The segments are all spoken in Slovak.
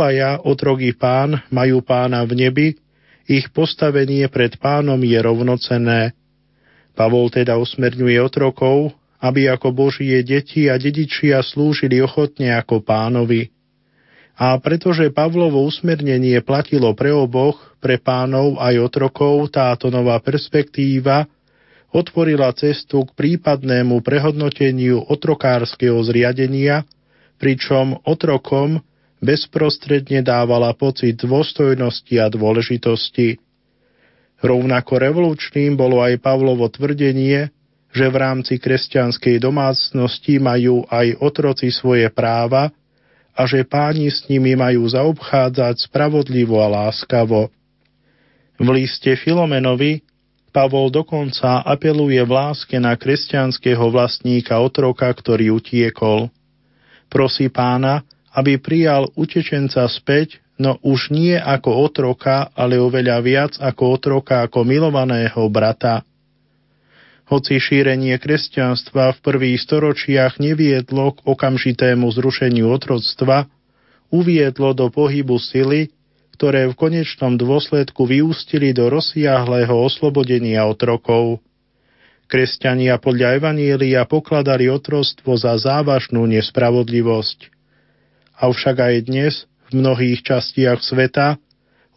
obaja, otrok i pán, majú pána v nebi, ich postavenie pred pánom je rovnocenné. Pavol teda usmerňuje otrokov, aby ako Božie deti a dedičia slúžili ochotne ako pánovi. A pretože Pavlovo usmernenie platilo pre oboch, pre pánov aj otrokov, táto nová perspektíva otvorila cestu k prípadnému prehodnoteniu otrokárskeho zriadenia, pričom otrokom bezprostredne dávala pocit dôstojnosti a dôležitosti. Rovnako revolučným bolo aj Pavlovo tvrdenie, že v rámci kresťanskej domácnosti majú aj otroci svoje práva a že páni s nimi majú zaobchádzať spravodlivo a láskavo. V liste Filomenovi Pavol dokonca apeluje v láske na kresťanského vlastníka otroka, ktorý utiekol. Prosí pána, aby prijal utečenca späť, no už nie ako otroka, ale oveľa viac ako otroka, ako milovaného brata. Hoci šírenie kresťanstva v prvých storočiach neviedlo k okamžitému zrušeniu otroctva, uviedlo do pohybu sily, ktoré v konečnom dôsledku vyústili do rozsiahlého oslobodenia otrokov. Kresťania podľa Evanielia pokladali otrostvo za závažnú nespravodlivosť. Avšak aj dnes v mnohých častiach sveta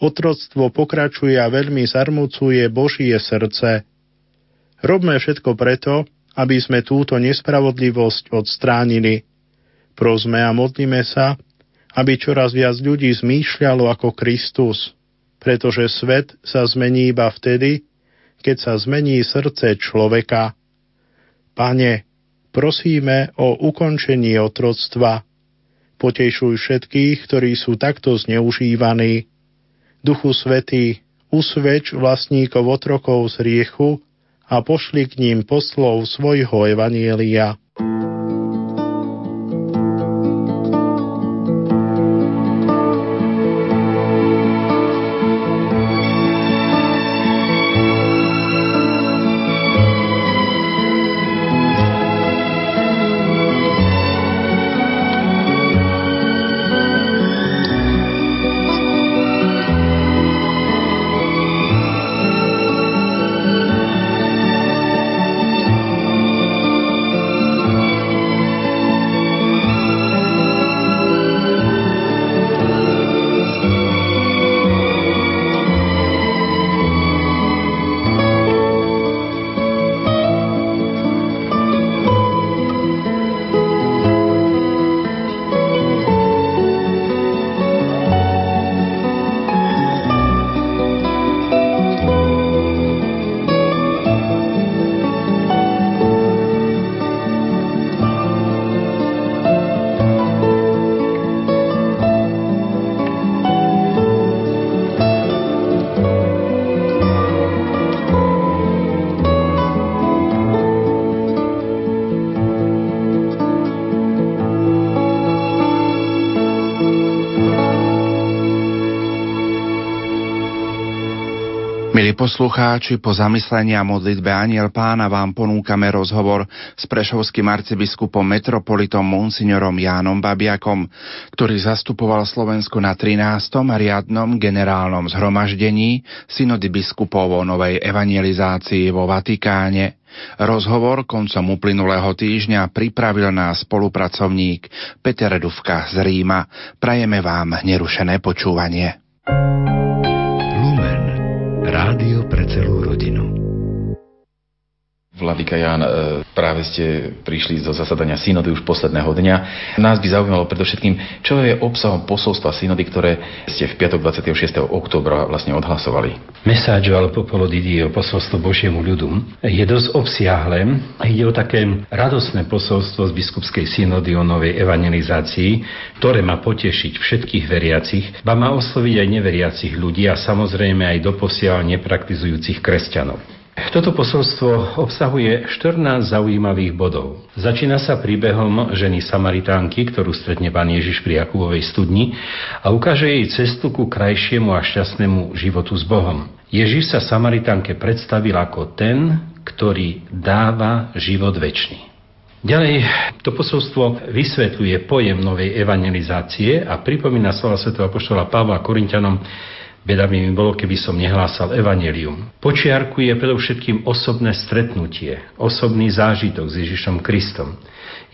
otroctvo pokračuje a veľmi zarmucuje Božie srdce. Robme všetko preto, aby sme túto nespravodlivosť odstránili. Prosme a modlíme sa, aby čoraz viac ľudí zmýšľalo ako Kristus, pretože svet sa zmení iba vtedy, keď sa zmení srdce človeka. Pane, prosíme o ukončenie otroctva, potešuj všetkých, ktorí sú takto zneužívaní. Duchu Svetý, usveč vlastníkov otrokov z riechu a pošli k ním poslov svojho evanielia. Poslucháči, po zamyslení a modlitbe Aniel pána vám ponúkame rozhovor s prešovským arcibiskupom metropolitom monsignorom Jánom Babiakom, ktorý zastupoval Slovensku na 13. a riadnom generálnom zhromaždení synody biskupov o novej evangelizácii vo Vatikáne. Rozhovor koncom uplynulého týždňa pripravil náš spolupracovník Peter Dufka z Ríma. Prajeme vám nerušené počúvanie. Rádio pre celú rodinu. Vladyka Jan, e, práve ste prišli zo zasadania synody už posledného dňa. Nás by zaujímalo predovšetkým, čo je obsahom posolstva synody, ktoré ste v piatok 26. oktobra vlastne odhlasovali. Messaggio al popolo di Dio, posolstvo Božiemu ľudu, je dosť obsiahle ide o také radosné posolstvo z biskupskej synody o novej evangelizácii, ktoré má potešiť všetkých veriacich, ba má osloviť aj neveriacich ľudí a samozrejme aj doposiaľ nepraktizujúcich kresťanov. Toto posolstvo obsahuje 14 zaujímavých bodov. Začína sa príbehom ženy Samaritánky, ktorú stretne pán Ježiš pri Jakubovej studni a ukáže jej cestu ku krajšiemu a šťastnému životu s Bohom. Ježiš sa Samaritánke predstavil ako ten, ktorý dáva život väčší. Ďalej, to posolstvo vysvetľuje pojem novej evangelizácie a pripomína slova sv. apoštola Pavla Korintianom, Beda by mi bolo, keby som nehlásal evanelium. Počiarkuje predovšetkým osobné stretnutie, osobný zážitok s Ježišom Kristom.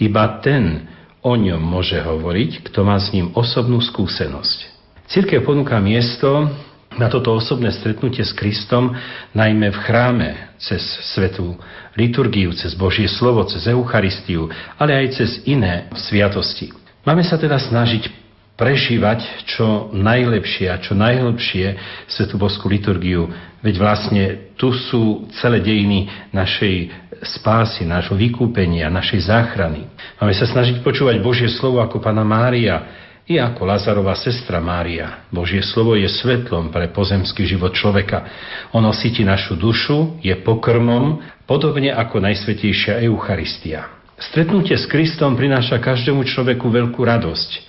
Iba ten o ňom môže hovoriť, kto má s ním osobnú skúsenosť. Církev ponúka miesto na toto osobné stretnutie s Kristom, najmä v chráme, cez svetú liturgiu, cez Božie slovo, cez Eucharistiu, ale aj cez iné sviatosti. Máme sa teda snažiť prežívať čo najlepšie a čo najhlbšie Svetú Boskú liturgiu. Veď vlastne tu sú celé dejiny našej spásy, nášho vykúpenia, našej záchrany. Máme sa snažiť počúvať Božie slovo ako Pana Mária i ako Lazarová sestra Mária. Božie slovo je svetlom pre pozemský život človeka. Ono síti našu dušu, je pokrmom, podobne ako Najsvetejšia Eucharistia. Stretnutie s Kristom prináša každému človeku veľkú radosť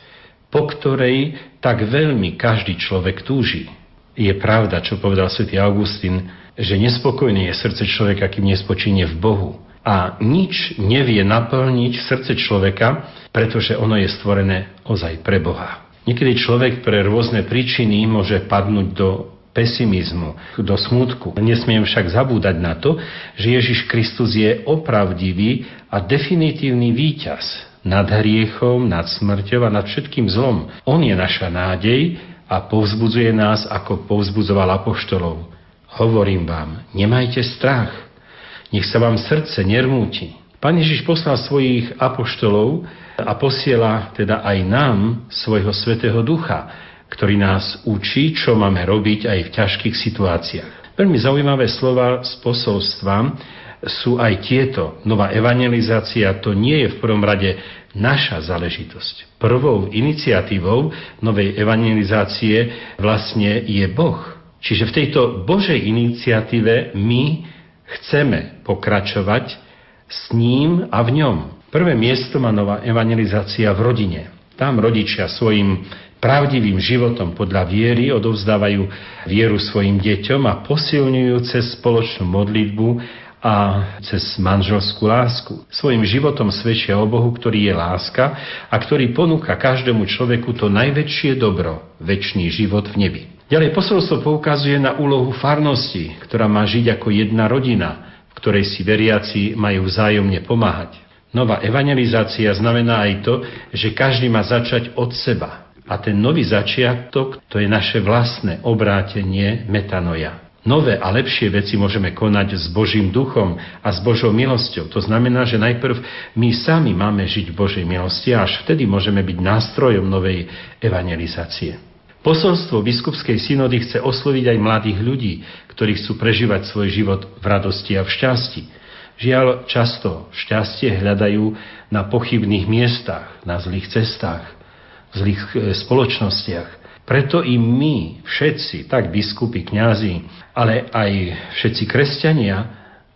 po ktorej tak veľmi každý človek túži. Je pravda, čo povedal svätý Augustín, že nespokojný je srdce človeka, kým nespočíne v Bohu. A nič nevie naplniť srdce človeka, pretože ono je stvorené ozaj pre Boha. Niekedy človek pre rôzne príčiny môže padnúť do pesimizmu, do smutku. Nesmiem však zabúdať na to, že Ježiš Kristus je opravdivý a definitívny víťaz nad hriechom, nad smrťou a nad všetkým zlom. On je naša nádej a povzbudzuje nás, ako povzbudzoval apoštolov. Hovorím vám, nemajte strach, nech sa vám srdce nermúti. Pán Ježiš poslal svojich apoštolov a posiela teda aj nám svojho svetého ducha, ktorý nás učí, čo máme robiť aj v ťažkých situáciách. Veľmi zaujímavé slova z posolstva sú aj tieto. Nová evangelizácia to nie je v prvom rade naša záležitosť. Prvou iniciatívou novej evangelizácie vlastne je Boh. Čiže v tejto Božej iniciatíve my chceme pokračovať s ním a v ňom. Prvé miesto má nová evangelizácia v rodine. Tam rodičia svojim pravdivým životom podľa viery odovzdávajú vieru svojim deťom a posilňujú cez spoločnú modlitbu a cez manželskú lásku. Svojim životom svedčia o Bohu, ktorý je láska a ktorý ponúka každému človeku to najväčšie dobro, väčší život v nebi. Ďalej posolstvo poukazuje na úlohu farnosti, ktorá má žiť ako jedna rodina, v ktorej si veriaci majú vzájomne pomáhať. Nová evangelizácia znamená aj to, že každý má začať od seba. A ten nový začiatok to je naše vlastné obrátenie metanoja. Nové a lepšie veci môžeme konať s Božím duchom a s Božou milosťou. To znamená, že najprv my sami máme žiť v Božej milosti a až vtedy môžeme byť nástrojom novej evangelizácie. Posolstvo biskupskej synody chce osloviť aj mladých ľudí, ktorí chcú prežívať svoj život v radosti a v šťastí. Žiaľ, často šťastie hľadajú na pochybných miestach, na zlých cestách, v zlých e, spoločnostiach. Preto i my, všetci, tak biskupy, kňazi, ale aj všetci kresťania,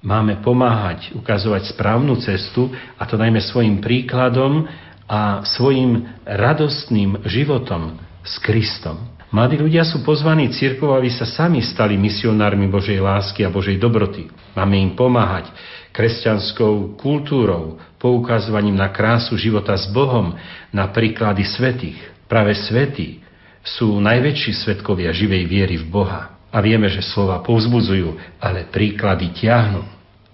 máme pomáhať, ukazovať správnu cestu, a to najmä svojim príkladom a svojim radostným životom s Kristom. Mladí ľudia sú pozvaní církov, aby sa sami stali misionármi Božej lásky a Božej dobroty. Máme im pomáhať kresťanskou kultúrou, poukazovaním na krásu života s Bohom, na príklady svetých. Práve svetí sú najväčší svetkovia živej viery v Boha. A vieme, že slova povzbudzujú, ale príklady tiahnu.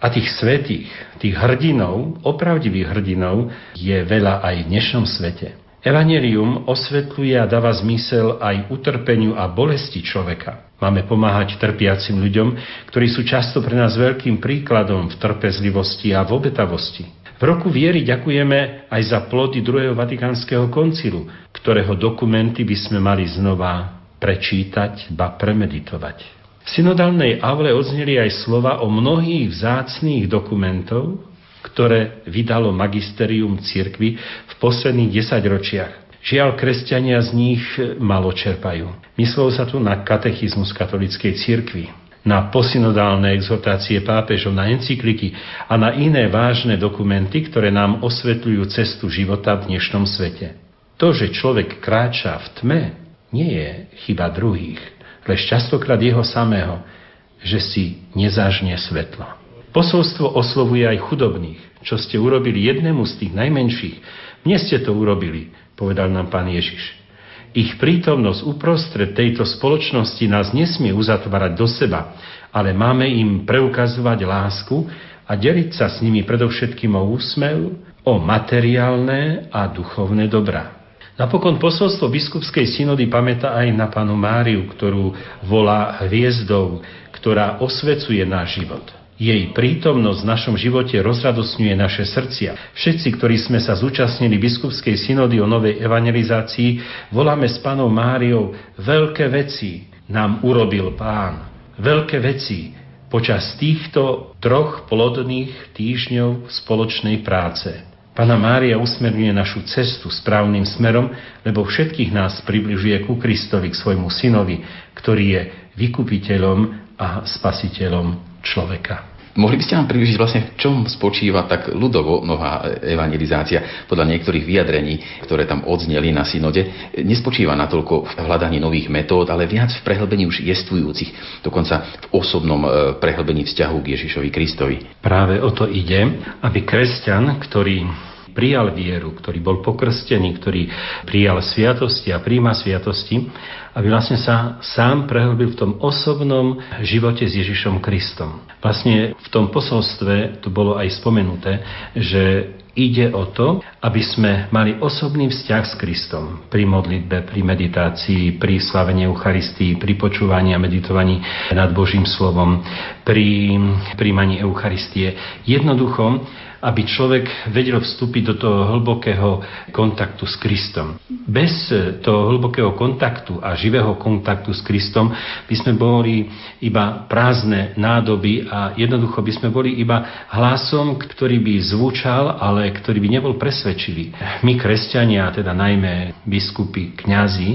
A tých svetých, tých hrdinov, opravdivých hrdinov, je veľa aj v dnešnom svete. Evangelium osvetľuje a dáva zmysel aj utrpeniu a bolesti človeka. Máme pomáhať trpiacim ľuďom, ktorí sú často pre nás veľkým príkladom v trpezlivosti a v obetavosti. V roku viery ďakujeme aj za plody druhého Vatikánskeho koncilu, ktorého dokumenty by sme mali znova prečítať, ba premeditovať. V synodálnej avle odzneli aj slova o mnohých vzácných dokumentov, ktoré vydalo magisterium cirkvy v posledných desaťročiach. Žiaľ, kresťania z nich malo čerpajú. Myslelo sa tu na katechizmus katolíckej cirkvi, na posynodálne exhortácie pápežov, na encykliky a na iné vážne dokumenty, ktoré nám osvetľujú cestu života v dnešnom svete. To, že človek kráča v tme, nie je chyba druhých, lež častokrát jeho samého, že si nezažne svetlo. Posolstvo oslovuje aj chudobných. Čo ste urobili jednému z tých najmenších, mne ste to urobili, povedal nám pán Ježiš. Ich prítomnosť uprostred tejto spoločnosti nás nesmie uzatvárať do seba, ale máme im preukazovať lásku a deliť sa s nimi predovšetkým o úsmev, o materiálne a duchovné dobrá. Napokon posolstvo biskupskej synody pamätá aj na panu Máriu, ktorú volá hviezdou, ktorá osvecuje náš život. Jej prítomnosť v našom živote rozradosňuje naše srdcia. Všetci, ktorí sme sa zúčastnili biskupskej synody o novej evangelizácii, voláme s panou Máriou veľké veci nám urobil pán. Veľké veci počas týchto troch plodných týždňov spoločnej práce. Pana Mária usmerňuje našu cestu správnym smerom, lebo všetkých nás približuje ku Kristovi, k svojmu synovi, ktorý je vykupiteľom a spasiteľom človeka. Mohli by ste nám približiť vlastne, v čom spočíva tak ľudovo nová evangelizácia podľa niektorých vyjadrení, ktoré tam odzneli na synode, nespočíva natoľko v hľadaní nových metód, ale viac v prehlbení už jestvujúcich, dokonca v osobnom e, prehlbení vzťahu k Ježišovi Kristovi. Práve o to ide, aby kresťan, ktorý prijal vieru, ktorý bol pokrstený, ktorý prijal sviatosti a príjma sviatosti, aby vlastne sa sám prehlbil v tom osobnom živote s Ježišom Kristom. Vlastne v tom posolstve to bolo aj spomenuté, že ide o to, aby sme mali osobný vzťah s Kristom pri modlitbe, pri meditácii, pri slavení Eucharistii, pri počúvaní a meditovaní nad Božím slovom, pri príjmaní Eucharistie. Jednoducho, aby človek vedel vstúpiť do toho hlbokého kontaktu s Kristom. Bez toho hlbokého kontaktu a živého kontaktu s Kristom by sme boli iba prázdne nádoby a jednoducho by sme boli iba hlasom, ktorý by zvučal, ale ktorý by nebol presvedčivý. My, kresťania, teda najmä biskupy, kňazi,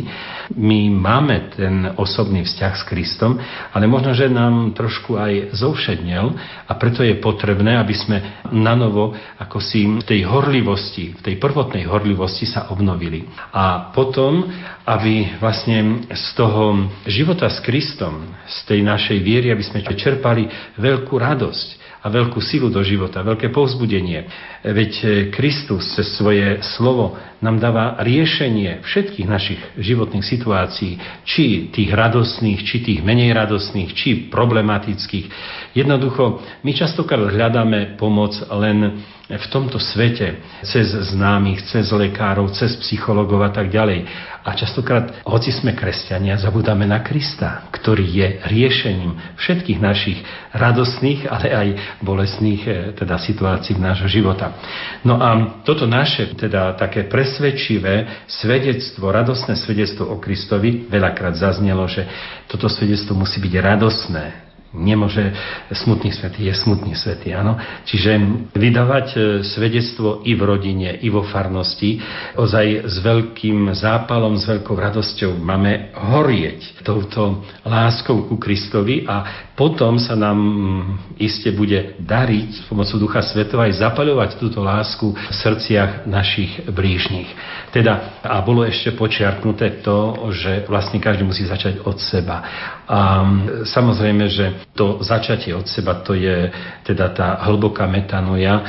my máme ten osobný vzťah s Kristom, ale možno, že nám trošku aj zovšednel a preto je potrebné, aby sme na novo znovu ako si v tej horlivosti, v tej prvotnej horlivosti sa obnovili. A potom, aby vlastne z toho života s Kristom, z tej našej viery, aby sme čerpali veľkú radosť a veľkú silu do života, veľké povzbudenie. Veď Kristus cez svoje slovo nám dáva riešenie všetkých našich životných situácií, či tých radostných, či tých menej radostných, či problematických. Jednoducho, my častokrát hľadáme pomoc len v tomto svete, cez známych, cez lekárov, cez psychologov a tak ďalej. A častokrát, hoci sme kresťania, zabudáme na Krista, ktorý je riešením všetkých našich radostných, ale aj bolestných e, teda situácií nášho života. No a toto naše teda také presvedčivé svedectvo, radostné svedectvo o Kristovi, veľakrát zaznelo, že toto svedectvo musí byť radosné, Nemôže smutný svetý, je smutný svetý, áno. Čiže vydávať e, svedectvo i v rodine, i vo farnosti, ozaj s veľkým zápalom, s veľkou radosťou máme horieť touto láskou ku Kristovi a potom sa nám mm, iste bude dariť pomocou Ducha Svetova aj zapaľovať túto lásku v srdciach našich blížnych. Teda, a bolo ešte počiarknuté to, že vlastne každý musí začať od seba. A mm, samozrejme, že to začatie od seba to je teda tá hlboká metanoja,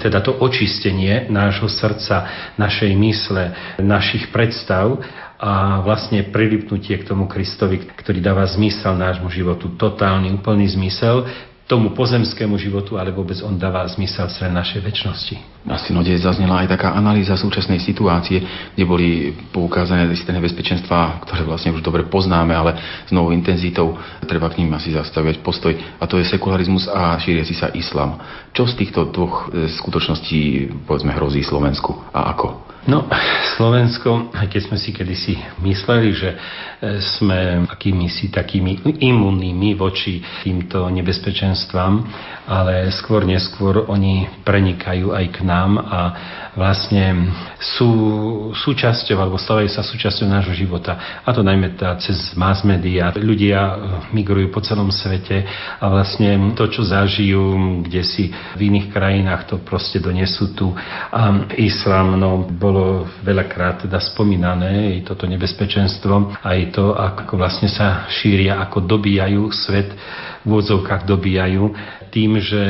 teda to očistenie nášho srdca, našej mysle, našich predstav a vlastne prilipnutie k tomu Kristovi, ktorý dáva zmysel nášmu životu, totálny, úplný zmysel, tomu pozemskému životu, ale vôbec on dáva zmysel celé našej väčšnosti. Na synode zaznela aj taká analýza súčasnej situácie, kde boli poukázané isté nebezpečenstvá, ktoré vlastne už dobre poznáme, ale s novou intenzitou treba k ním asi zastaviať postoj. A to je sekularizmus a šíriaci sa islam. Čo z týchto dvoch e, skutočností povedzme hrozí Slovensku a ako? No, Slovensko, aj keď sme si kedysi mysleli, že e, sme akými si takými imunnými voči týmto nebezpečenstvám, ale skôr neskôr oni prenikajú aj k nám a vlastne sú súčasťou alebo stavajú sa súčasťou nášho života. A to najmä tá, cez mass media. Ľudia migrujú po celom svete a vlastne to, čo zažijú kde si v iných krajinách, to proste donesú tu. A islám, no, bolo veľakrát teda spomínané, aj toto nebezpečenstvo, aj to, ako vlastne sa šíria, ako dobíjajú svet v úvodzovkách dobíjajú rozvíjajú tým, že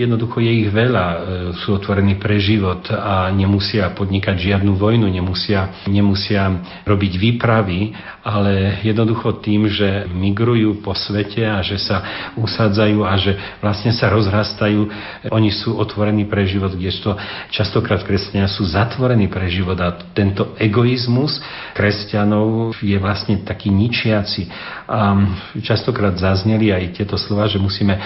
jednoducho je ich veľa, e, sú otvorení pre život a nemusia podnikať žiadnu vojnu, nemusia, nemusia robiť výpravy, ale jednoducho tým, že migrujú po svete a že sa usádzajú a že vlastne sa rozrastajú, oni sú otvorení pre život, kdežto častokrát kresťania sú zatvorení pre život a tento egoizmus kresťanov je vlastne taký ničiaci. A častokrát zazneli aj tieto slova, že musíme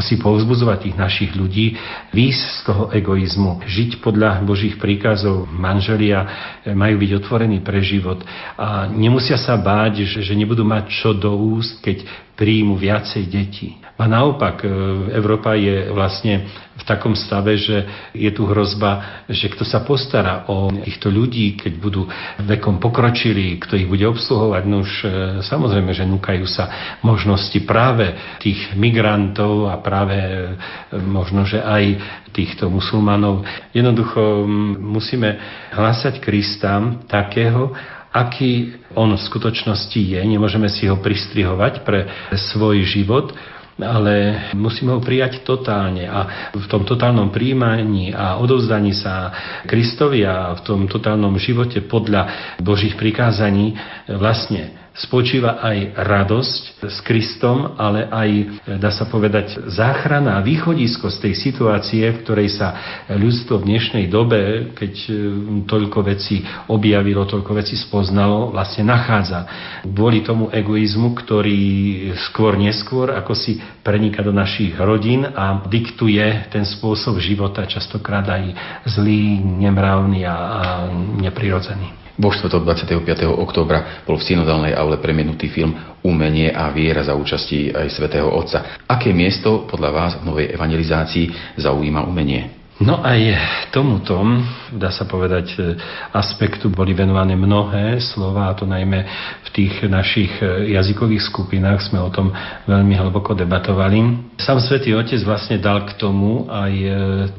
si povzbudzovať tých našich ľudí, výjsť z toho egoizmu, žiť podľa Božích príkazov. Manželia majú byť otvorení pre život a nemusia sa báť, že, že nebudú mať čo do úst, keď príjmu viacej detí. A naopak, e, Európa je vlastne v takom stave, že je tu hrozba, že kto sa postará o týchto ľudí, keď budú vekom pokročili, kto ich bude obsluhovať, no už e, samozrejme, že núkajú sa možnosti práve tých migrantov a práve e, možno, že aj týchto musulmanov. Jednoducho musíme hlásať Krista takého, aký on v skutočnosti je. Nemôžeme si ho pristrihovať pre svoj život, ale musíme ho prijať totálne a v tom totálnom príjmaní a odovzdaní sa Kristovi a v tom totálnom živote podľa Božích prikázaní vlastne spočíva aj radosť s Kristom, ale aj, dá sa povedať, záchrana a východisko z tej situácie, v ktorej sa ľudstvo v dnešnej dobe, keď e, toľko veci objavilo, toľko veci spoznalo, vlastne nachádza. Kvôli tomu egoizmu, ktorý skôr neskôr ako si preniká do našich rodín a diktuje ten spôsob života, častokrát aj zlý, nemravný a, a neprirodzený. Vo štvrtok 25. októbra bol v synodálnej aule premienutý film Umenie a viera za účasti aj svätého Otca. Aké miesto podľa vás v novej evangelizácii zaujíma umenie? No aj tomuto, dá sa povedať, aspektu boli venované mnohé slova, a to najmä v tých našich jazykových skupinách sme o tom veľmi hlboko debatovali. Sám Svetý Otec vlastne dal k tomu aj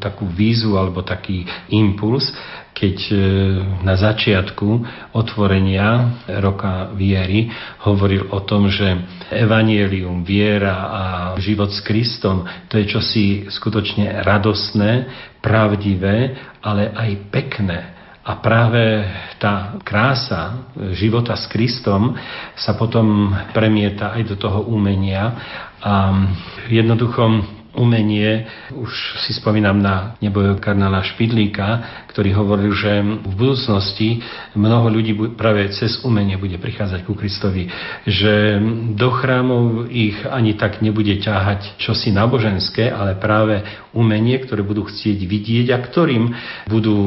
takú vízu alebo taký impuls, keď e, na začiatku otvorenia roka viery hovoril o tom, že evanielium, viera a život s Kristom to je čosi skutočne radosné, pravdivé, ale aj pekné. A práve tá krása života s Kristom sa potom premieta aj do toho umenia a jednoducho umenie, už si spomínam na nebo karnála Špidlíka, ktorý hovoril, že v budúcnosti mnoho ľudí práve cez umenie bude prichádzať ku Kristovi, že do chrámov ich ani tak nebude ťahať čosi náboženské, ale práve umenie, ktoré budú chcieť vidieť a ktorým budú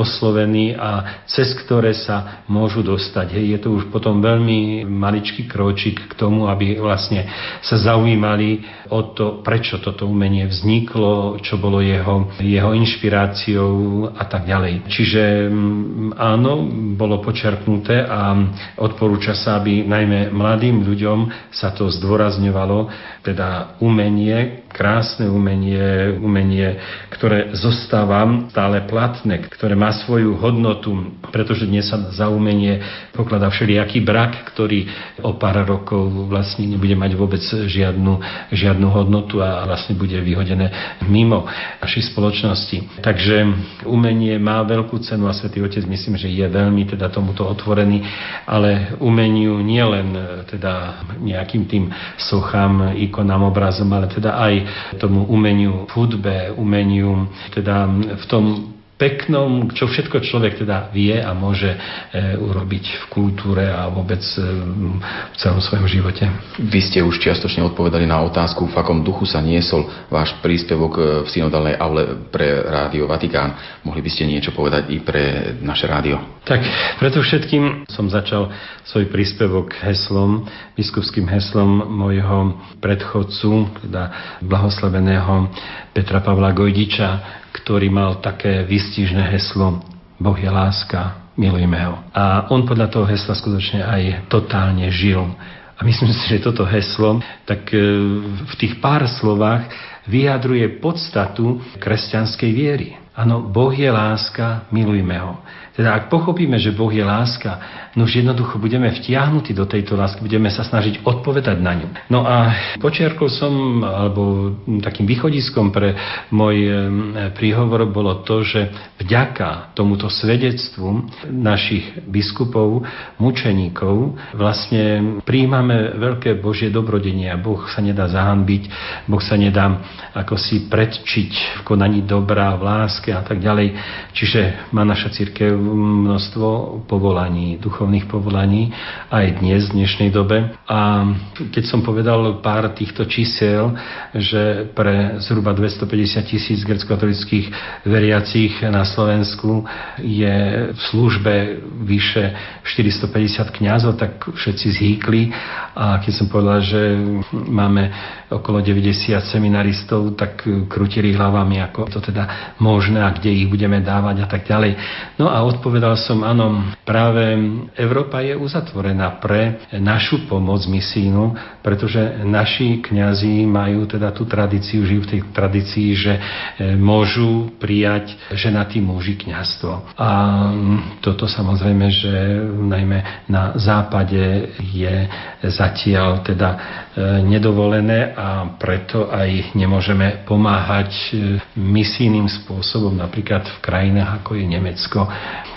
oslovení a cez ktoré sa môžu dostať. Hej, je to už potom veľmi maličký kročík k tomu, aby vlastne sa zaujímali o to, prečo toto umenie vzniklo, čo bolo jeho, jeho inšpiráciou a tak ďalej. Čiže mm, áno, bolo počerpnuté a odporúča sa, aby najmä mladým ľuďom sa to zdôrazňovalo, teda umenie, krásne umenie, umenie, ktoré zostáva stále platné, ktoré má svoju hodnotu, pretože dnes sa za umenie pokladá všelijaký brak, ktorý o pár rokov vlastne nebude mať vôbec žiadnu, žiadnu hodnotu a vlastne bude vyhodené mimo našej spoločnosti. Takže umenie má veľkú cenu a Svetý Otec myslím, že je veľmi teda tomuto otvorený, ale umeniu nielen teda nejakým tým sochám, ikonám, obrazom, ale teda aj tomu umeniu v hudbe, umeniu teda v tom peknom, čo všetko človek teda vie a môže e, urobiť v kultúre a vôbec e, v celom svojom živote. Vy ste už čiastočne odpovedali na otázku, v akom duchu sa niesol váš príspevok e, v synodálnej aule pre Rádio Vatikán. Mohli by ste niečo povedať i pre naše rádio? Tak, preto všetkým som začal svoj príspevok heslom, biskupským heslom mojho predchodcu, teda blahoslaveného Petra Pavla Gojdiča, ktorý mal také vystižné heslo Boh je láska, milujme ho. A on podľa toho hesla skutočne aj totálne žil. A myslím si, že toto heslo tak e, v tých pár slovách vyjadruje podstatu kresťanskej viery. Áno, Boh je láska, milujme ho. Teda ak pochopíme, že Boh je láska, no už jednoducho budeme vtiahnutí do tejto lásky, budeme sa snažiť odpovedať na ňu. No a počiarkol som, alebo takým východiskom pre môj príhovor bolo to, že vďaka tomuto svedectvu našich biskupov, mučeníkov, vlastne príjmame veľké Božie dobrodenia. Boh sa nedá zahanbiť, Boh sa nedá ako si predčiť v konaní dobra, v láske a tak ďalej. Čiže má naša církev množstvo povolaní, duchovných povolaní aj dnes, v dnešnej dobe. A keď som povedal pár týchto čísel, že pre zhruba 250 tisíc grecko-katolických veriacich na Slovensku je v službe vyše 450 kňazov, tak všetci zhýkli. A keď som povedal, že máme okolo 90 seminaristov, tak krutili hlavami, ako to teda možné a kde ich budeme dávať a tak ďalej. No a odpovedal som, áno, práve Európa je uzatvorená pre našu pomoc misínu, pretože naši kňazi majú teda tú tradíciu, žijú v tej tradícii, že e, môžu prijať ženatí muži kňazstvo. A toto samozrejme, že najmä na západe je zatiaľ teda e, nedovolené a preto aj nemôžeme pomáhať e, misijným spôsobom, napríklad v krajinách ako je Nemecko,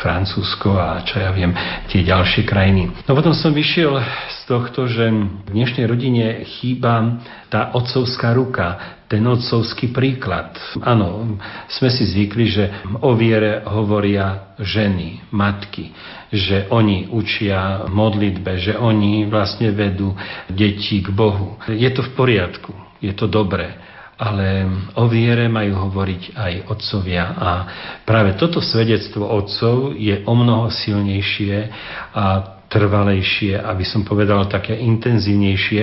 Francúzsko a čo ja viem, tie ďalšie krajiny. No potom som vyšiel z tohto, že v dnešnej rodine chýba tá otcovská ruka, ten otcovský príklad. Áno, sme si zvykli, že o viere hovoria ženy, matky, že oni učia modlitbe, že oni vlastne vedú deti k Bohu. Je to v poriadku, je to dobré ale o viere majú hovoriť aj otcovia a práve toto svedectvo otcov je o mnoho silnejšie a trvalejšie, aby som povedal také intenzívnejšie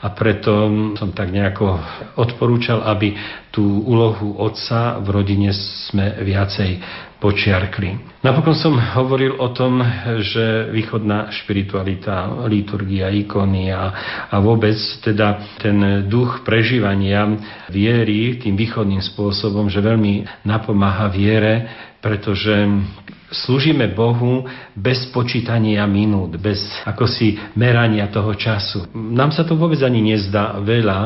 a preto som tak nejako odporúčal, aby tú úlohu otca v rodine sme viacej počiarkli. Napokon som hovoril o tom, že východná špiritualita, liturgia, ikony a, a vôbec teda ten duch prežívania viery tým východným spôsobom, že veľmi napomáha viere, pretože slúžime Bohu bez počítania minút, bez ako si merania toho času. Nám sa to vôbec ani nezdá veľa,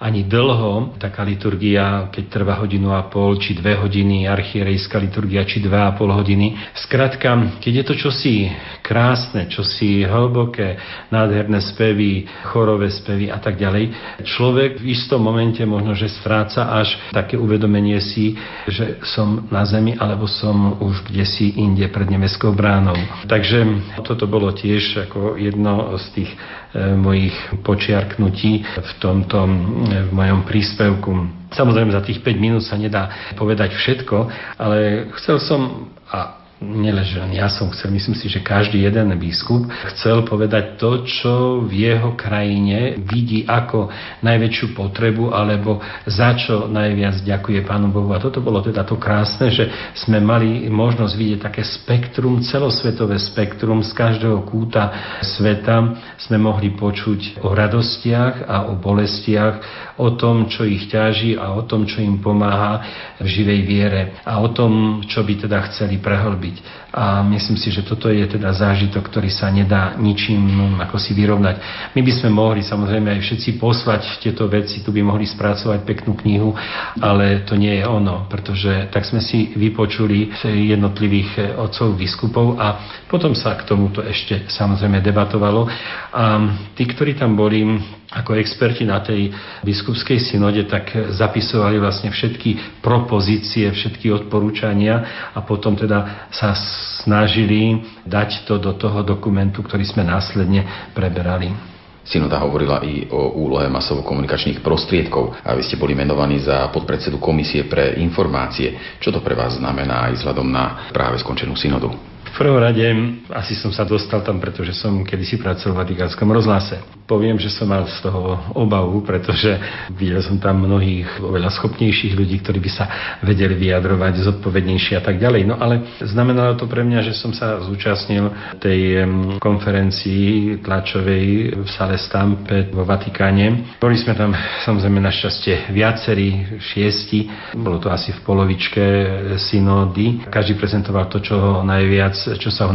ani dlho. Taká liturgia, keď trvá hodinu a pol, či dve hodiny, archierejská liturgia, či dva a pol hodiny. Skrátka, keď je to čosi krásne, čosi hlboké, nádherné spevy, chorové spevy a tak ďalej, človek v istom momente možno, že stráca až také uvedomenie si, že som na zemi, alebo som už kde si inde pred nebeskou bránou. Takže toto bolo tiež ako jedno z tých mojich počiarknutí v tomto v mojom príspevku. Samozrejme, za tých 5 minút sa nedá povedať všetko, ale chcel som, a neleže len ja som chcel, myslím si, že každý jeden biskup chcel povedať to, čo v jeho krajine vidí ako najväčšiu potrebu alebo za čo najviac ďakuje Pánu Bohu. A toto bolo teda to krásne, že sme mali možnosť vidieť také spektrum, celosvetové spektrum z každého kúta sveta. Sme mohli počuť o radostiach a o bolestiach, o tom, čo ich ťaží a o tom, čo im pomáha v živej viere a o tom, čo by teda chceli prehlbiť robiť. A myslím si, že toto je teda zážitok, ktorý sa nedá ničím ako si vyrovnať. My by sme mohli samozrejme aj všetci poslať tieto veci, tu by mohli spracovať peknú knihu, ale to nie je ono, pretože tak sme si vypočuli jednotlivých otcov biskupov a potom sa k tomuto ešte samozrejme debatovalo. A tí, ktorí tam boli, ako experti na tej biskupskej synode, tak zapisovali vlastne všetky propozície, všetky odporúčania a potom teda sa snažili dať to do toho dokumentu, ktorý sme následne preberali. Synoda hovorila i o úlohe masovo-komunikačných prostriedkov a vy ste boli menovaní za podpredsedu Komisie pre informácie. Čo to pre vás znamená aj vzhľadom na práve skončenú synodu? V prvom rade asi som sa dostal tam, pretože som kedysi pracoval v Vatikánskom rozhlase. poviem, že som mal z toho obavu, pretože videl som tam mnohých oveľa schopnejších ľudí, ktorí by sa vedeli vyjadrovať zodpovednejšie a tak ďalej. No ale znamenalo to pre mňa, že som sa zúčastnil tej konferencii tlačovej v sale Stampe vo Vatikáne. Boli sme tam samozrejme našťastie viacerí, šiesti. Bolo to asi v polovičke synódy. Každý prezentoval to, čo najviac, čo sa ho